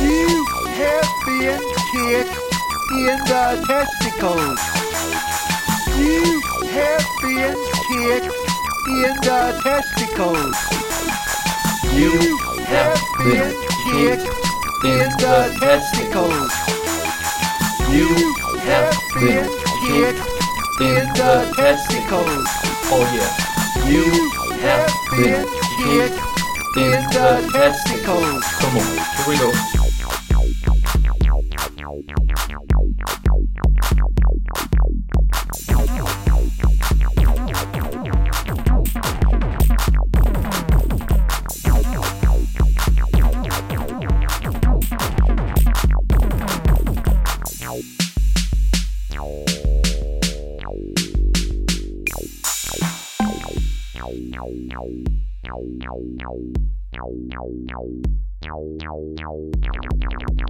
You have been kicked in the testicles. You have been kicked in the testicles. You have been kicked in the testicles. You have been kicked in the testicles. Oh yeah. You have been here in the testicles. Come on, here we go. Now. Thank you.